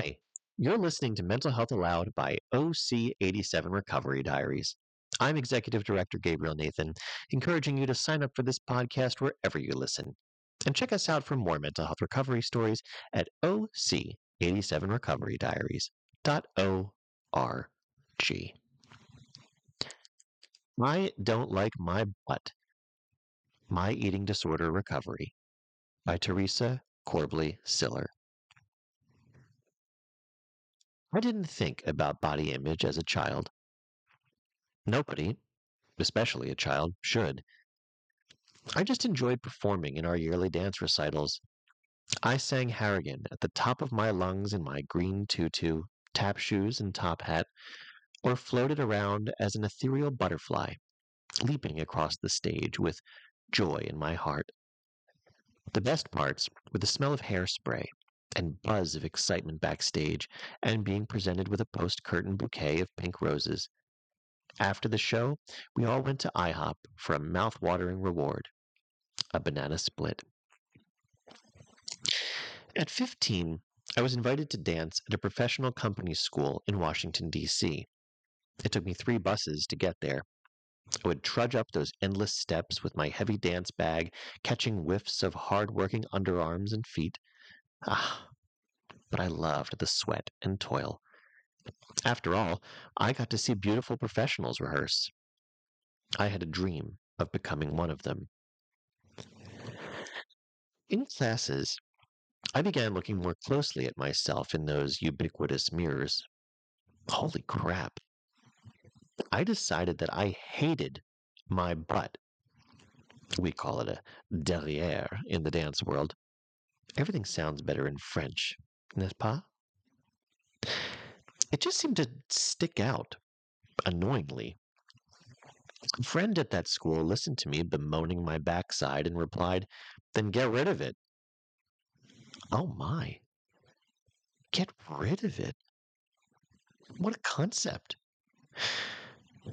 Hey, you're listening to Mental Health Aloud by OC87 Recovery Diaries. I'm Executive Director Gabriel Nathan, encouraging you to sign up for this podcast wherever you listen. And check us out for more mental health recovery stories at OC87recoverydiaries.org. I Don't Like My Butt My Eating Disorder Recovery by Theresa Corbley Siller. I didn't think about body image as a child. Nobody, especially a child, should. I just enjoyed performing in our yearly dance recitals. I sang Harrigan at the top of my lungs in my green tutu, tap shoes, and top hat, or floated around as an ethereal butterfly, leaping across the stage with joy in my heart. The best parts were the smell of hairspray and buzz of excitement backstage and being presented with a post curtain bouquet of pink roses. After the show, we all went to IHOP for a mouth-watering reward a banana split. At 15, I was invited to dance at a professional company school in Washington, D.C. It took me three buses to get there. I would trudge up those endless steps with my heavy dance bag, catching whiffs of hard-working underarms and feet. Ah, but I loved the sweat and toil. After all, I got to see beautiful professionals rehearse. I had a dream of becoming one of them. In classes, I began looking more closely at myself in those ubiquitous mirrors. Holy crap. I decided that I hated my butt. We call it a derrière in the dance world. Everything sounds better in French, n'est-ce pas? It just seemed to stick out annoyingly. A friend at that school listened to me bemoaning my backside and replied, Then get rid of it. Oh my. Get rid of it. What a concept.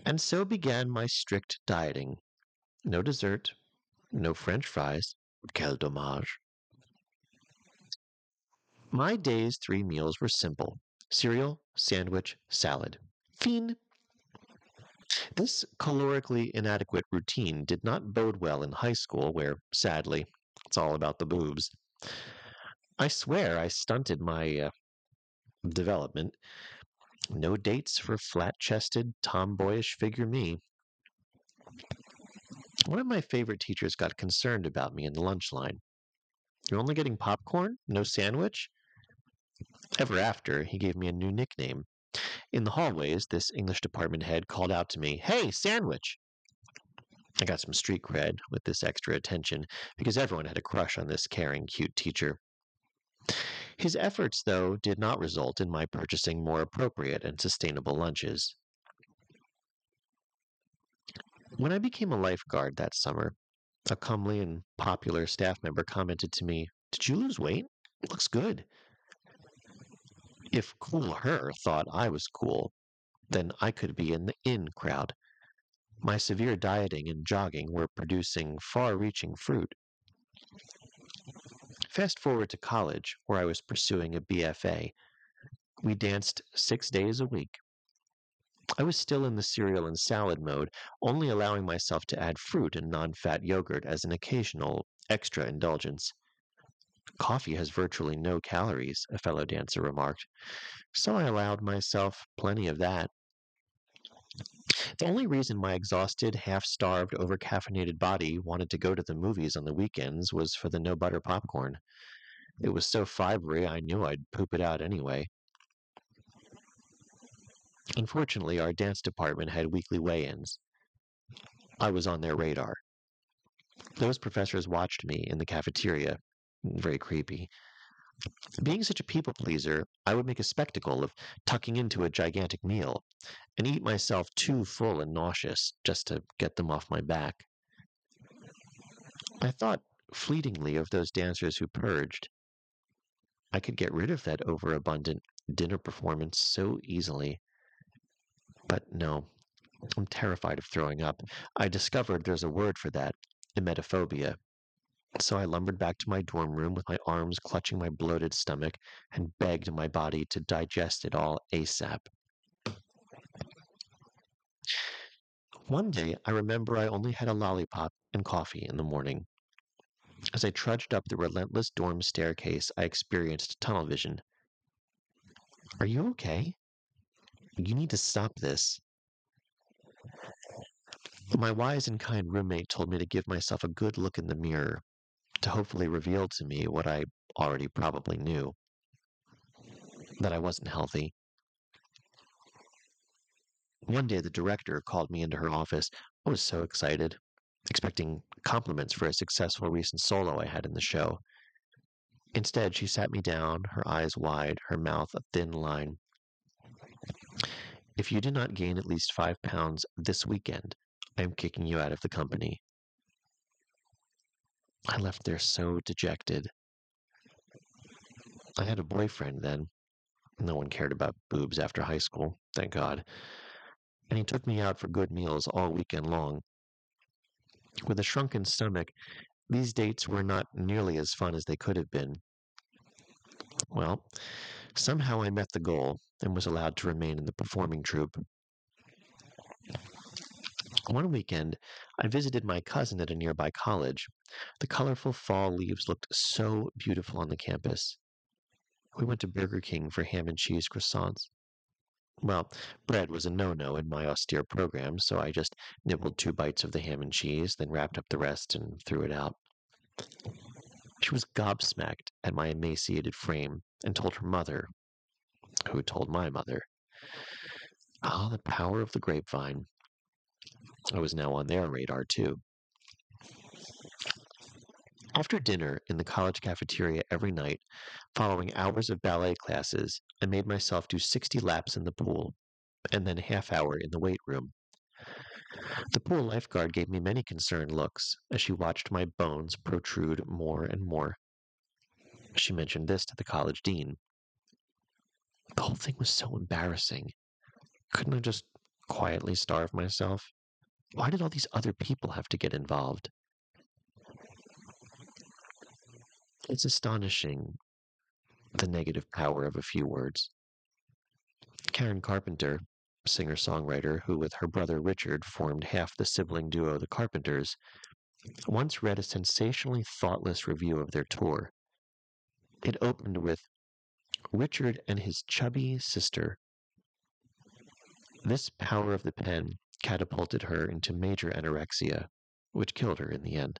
And so began my strict dieting. No dessert, no French fries. Quel dommage. My day's three meals were simple cereal, sandwich, salad. Fin. This calorically inadequate routine did not bode well in high school, where, sadly, it's all about the boobs. I swear I stunted my uh, development. No dates for flat chested, tomboyish figure me. One of my favorite teachers got concerned about me in the lunch line. You're only getting popcorn? No sandwich? Ever after, he gave me a new nickname. In the hallways, this English department head called out to me, Hey, sandwich! I got some street cred with this extra attention because everyone had a crush on this caring, cute teacher. His efforts, though, did not result in my purchasing more appropriate and sustainable lunches. When I became a lifeguard that summer, a comely and popular staff member commented to me, Did you lose weight? It looks good. If Cool Her thought I was cool, then I could be in the in crowd. My severe dieting and jogging were producing far reaching fruit. Fast forward to college, where I was pursuing a BFA. We danced six days a week. I was still in the cereal and salad mode, only allowing myself to add fruit and non fat yogurt as an occasional extra indulgence. Coffee has virtually no calories, a fellow dancer remarked, so I allowed myself plenty of that. The only reason my exhausted, half starved, over caffeinated body wanted to go to the movies on the weekends was for the no butter popcorn. It was so fibery I knew I'd poop it out anyway. Unfortunately, our dance department had weekly weigh ins. I was on their radar. Those professors watched me in the cafeteria very creepy. Being such a people pleaser, I would make a spectacle of tucking into a gigantic meal and eat myself too full and nauseous just to get them off my back. I thought fleetingly of those dancers who purged. I could get rid of that overabundant dinner performance so easily. But no, I'm terrified of throwing up. I discovered there's a word for that emetophobia. So I lumbered back to my dorm room with my arms clutching my bloated stomach and begged my body to digest it all ASAP. One day, I remember I only had a lollipop and coffee in the morning. As I trudged up the relentless dorm staircase, I experienced tunnel vision. Are you okay? You need to stop this. My wise and kind roommate told me to give myself a good look in the mirror to hopefully reveal to me what I already probably knew that I wasn't healthy. One day, the director called me into her office. I was so excited, expecting compliments for a successful recent solo I had in the show. Instead, she sat me down, her eyes wide, her mouth a thin line. If you do not gain at least five pounds this weekend, I am kicking you out of the company. I left there so dejected. I had a boyfriend then. No one cared about boobs after high school, thank God. And he took me out for good meals all weekend long. With a shrunken stomach, these dates were not nearly as fun as they could have been. Well, somehow I met the goal and was allowed to remain in the performing troupe. One weekend, I visited my cousin at a nearby college. The colorful fall leaves looked so beautiful on the campus. We went to Burger King for ham and cheese croissants. Well, bread was a no no in my austere program, so I just nibbled two bites of the ham and cheese, then wrapped up the rest and threw it out. She was gobsmacked at my emaciated frame and told her mother, who told my mother. Ah, the power of the grapevine. I was now on their radar, too. After dinner in the college cafeteria every night, following hours of ballet classes, I made myself do 60 laps in the pool and then a half hour in the weight room. The pool lifeguard gave me many concerned looks as she watched my bones protrude more and more. She mentioned this to the college dean. The whole thing was so embarrassing. Couldn't I just quietly starve myself? Why did all these other people have to get involved? It's astonishing the negative power of a few words. Karen Carpenter, singer songwriter who, with her brother Richard, formed half the sibling duo The Carpenters, once read a sensationally thoughtless review of their tour. It opened with Richard and his chubby sister. This power of the pen catapulted her into major anorexia, which killed her in the end.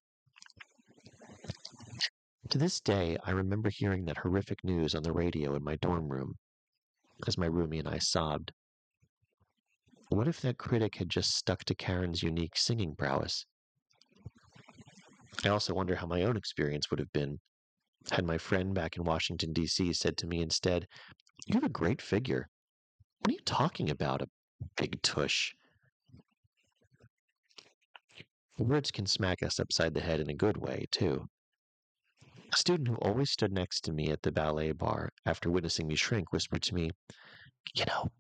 To this day, I remember hearing that horrific news on the radio in my dorm room as my roomie and I sobbed. What if that critic had just stuck to Karen's unique singing prowess? I also wonder how my own experience would have been had my friend back in Washington, D.C. said to me instead, You have a great figure. What are you talking about, a big tush? Words can smack us upside the head in a good way, too. A student who always stood next to me at the ballet bar after witnessing me shrink whispered to me, You know,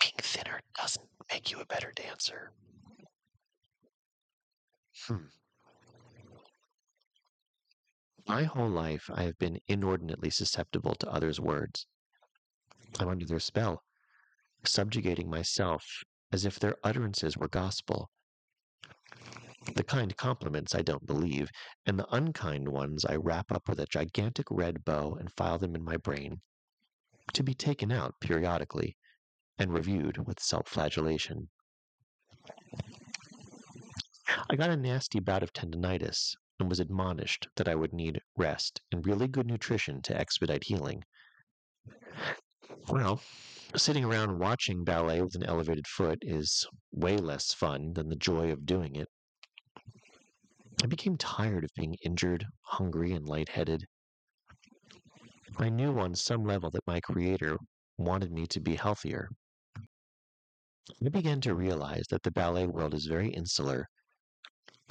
being thinner doesn't make you a better dancer. Hmm. My whole life, I have been inordinately susceptible to others' words. I'm under their spell, subjugating myself as if their utterances were gospel. The kind compliments I don't believe, and the unkind ones I wrap up with a gigantic red bow and file them in my brain, to be taken out periodically and reviewed with self flagellation. I got a nasty bout of tendonitis and was admonished that I would need rest and really good nutrition to expedite healing. Well, sitting around watching ballet with an elevated foot is way less fun than the joy of doing it. I became tired of being injured, hungry, and lightheaded. I knew on some level that my Creator wanted me to be healthier. I began to realize that the ballet world is very insular.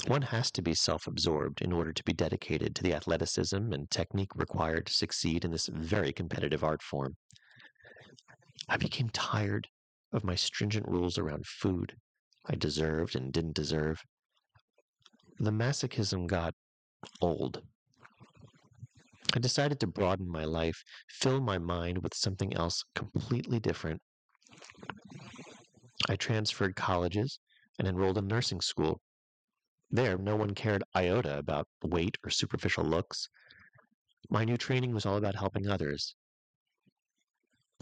One has to be self absorbed in order to be dedicated to the athleticism and technique required to succeed in this very competitive art form. I became tired of my stringent rules around food I deserved and didn't deserve. The masochism got old. I decided to broaden my life, fill my mind with something else completely different. I transferred colleges and enrolled in nursing school. There, no one cared iota about weight or superficial looks. My new training was all about helping others.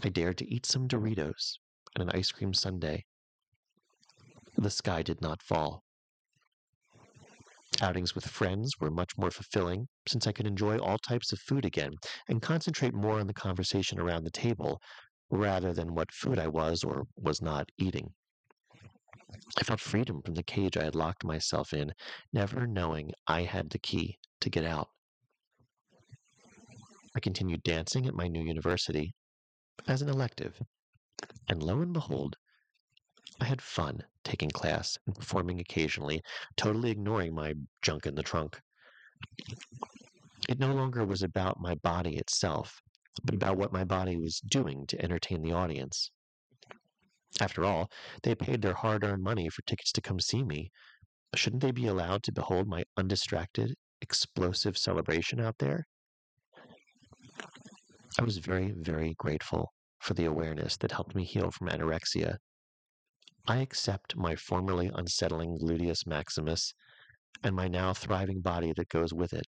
I dared to eat some Doritos and an ice cream sundae. The sky did not fall. Outings with friends were much more fulfilling since I could enjoy all types of food again and concentrate more on the conversation around the table rather than what food I was or was not eating. I felt freedom from the cage I had locked myself in, never knowing I had the key to get out. I continued dancing at my new university as an elective, and lo and behold, I had fun taking class and performing occasionally, totally ignoring my junk in the trunk. It no longer was about my body itself, but about what my body was doing to entertain the audience. After all, they paid their hard earned money for tickets to come see me. Shouldn't they be allowed to behold my undistracted, explosive celebration out there? I was very, very grateful for the awareness that helped me heal from anorexia I accept my formerly unsettling gluteus maximus and my now thriving body that goes with it.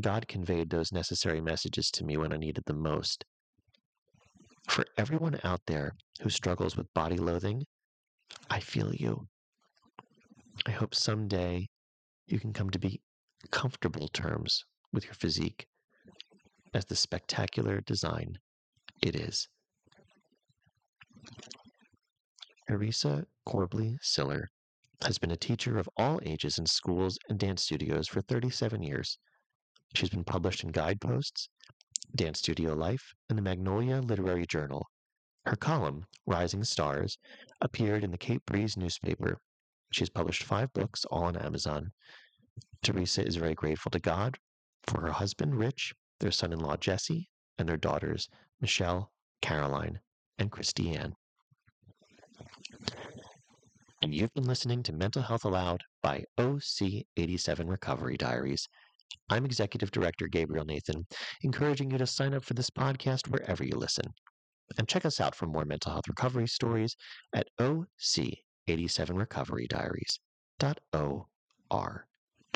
God conveyed those necessary messages to me when I needed them most. For everyone out there who struggles with body loathing, I feel you. I hope someday you can come to be comfortable terms with your physique as the spectacular design it is. Theresa Corbly Siller has been a teacher of all ages in schools and dance studios for 37 years. She's been published in Guideposts, Dance Studio Life, and the Magnolia Literary Journal. Her column, Rising Stars, appeared in the Cape Breeze newspaper. She has published five books, all on Amazon. Theresa is very grateful to God for her husband, Rich, their son in law, Jesse, and their daughters, Michelle, Caroline, and Christy Ann and you've been listening to Mental Health Aloud by OC87 Recovery Diaries. I'm Executive Director Gabriel Nathan, encouraging you to sign up for this podcast wherever you listen. And check us out for more mental health recovery stories at OC87recoverydiaries.or.